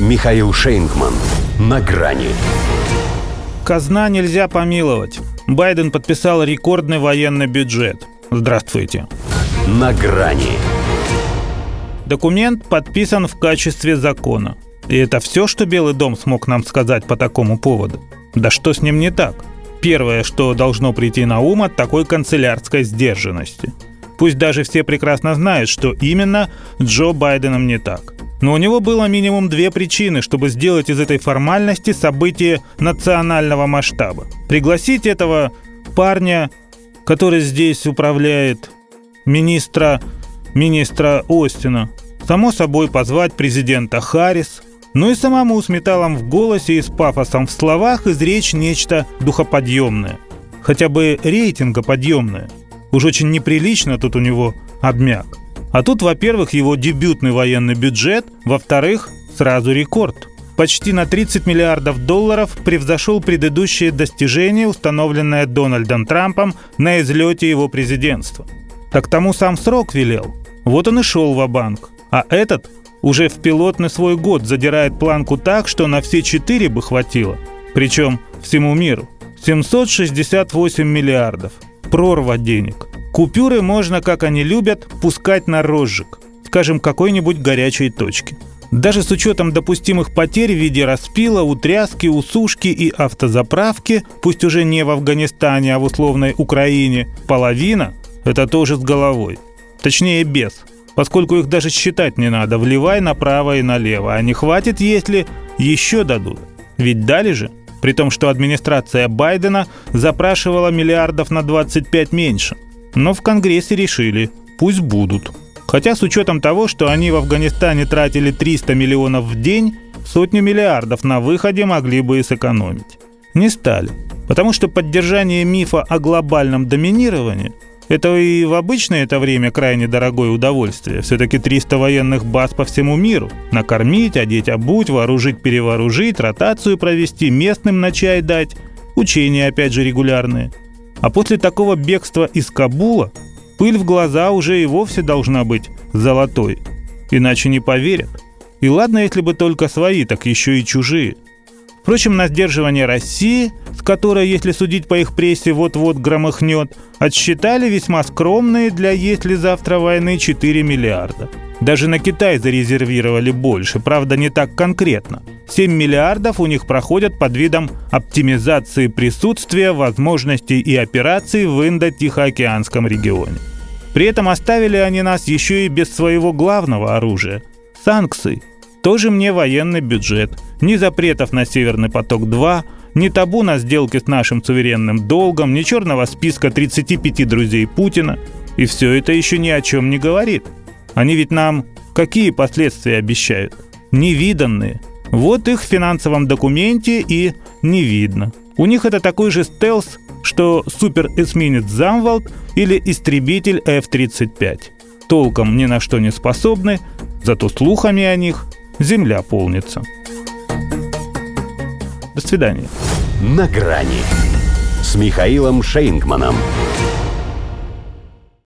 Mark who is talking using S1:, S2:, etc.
S1: Михаил Шейнгман. На грани.
S2: Казна нельзя помиловать. Байден подписал рекордный военный бюджет. Здравствуйте.
S1: На грани.
S2: Документ подписан в качестве закона. И это все, что Белый дом смог нам сказать по такому поводу. Да что с ним не так? Первое, что должно прийти на ум от такой канцелярской сдержанности. Пусть даже все прекрасно знают, что именно Джо Байденом не так. Но у него было минимум две причины, чтобы сделать из этой формальности событие национального масштаба. Пригласить этого парня, который здесь управляет, министра, министра Остина, само собой позвать президента Харрис, ну и самому с металлом в голосе и с пафосом в словах изречь нечто духоподъемное. Хотя бы рейтинга подъемное. Уж очень неприлично тут у него обмяк. А тут, во-первых, его дебютный военный бюджет, во-вторых, сразу рекорд. Почти на 30 миллиардов долларов превзошел предыдущее достижение, установленное Дональдом Трампом на излете его президентства. Так тому сам срок велел. Вот он и шел в банк А этот уже в пилотный свой год задирает планку так, что на все четыре бы хватило. Причем всему миру. 768 миллиардов. Прорва денег. Купюры можно, как они любят, пускать на розжиг, скажем, какой-нибудь горячей точки. Даже с учетом допустимых потерь в виде распила, утряски, усушки и автозаправки, пусть уже не в Афганистане, а в условной Украине, половина – это тоже с головой. Точнее, без. Поскольку их даже считать не надо, вливай направо и налево. А не хватит, если еще дадут. Ведь дали же. При том, что администрация Байдена запрашивала миллиардов на 25 меньше – но в Конгрессе решили, пусть будут. Хотя с учетом того, что они в Афганистане тратили 300 миллионов в день, сотню миллиардов на выходе могли бы и сэкономить. Не стали. Потому что поддержание мифа о глобальном доминировании – это и в обычное это время крайне дорогое удовольствие. Все-таки 300 военных баз по всему миру. Накормить, одеть, обуть, вооружить, перевооружить, ротацию провести, местным на чай дать. Учения, опять же, регулярные – а после такого бегства из Кабула пыль в глаза уже и вовсе должна быть золотой. Иначе не поверят. И ладно, если бы только свои, так еще и чужие. Впрочем, на сдерживание России, с которой, если судить по их прессе, вот-вот громыхнет, отсчитали весьма скромные для «если завтра войны» 4 миллиарда – даже на Китай зарезервировали больше, правда не так конкретно. 7 миллиардов у них проходят под видом оптимизации присутствия, возможностей и операций в Индо-Тихоокеанском регионе. При этом оставили они нас еще и без своего главного оружия – санкций. Тоже мне военный бюджет. Ни запретов на «Северный поток-2», ни табу на сделки с нашим суверенным долгом, ни черного списка 35 друзей Путина. И все это еще ни о чем не говорит – они ведь нам какие последствия обещают? Невиданные. Вот их в финансовом документе и не видно. У них это такой же стелс, что супер-эсминец Замвалд или истребитель F-35. Толком ни на что не способны, зато слухами о них земля полнится. До свидания.
S1: На грани с Михаилом Шейнгманом.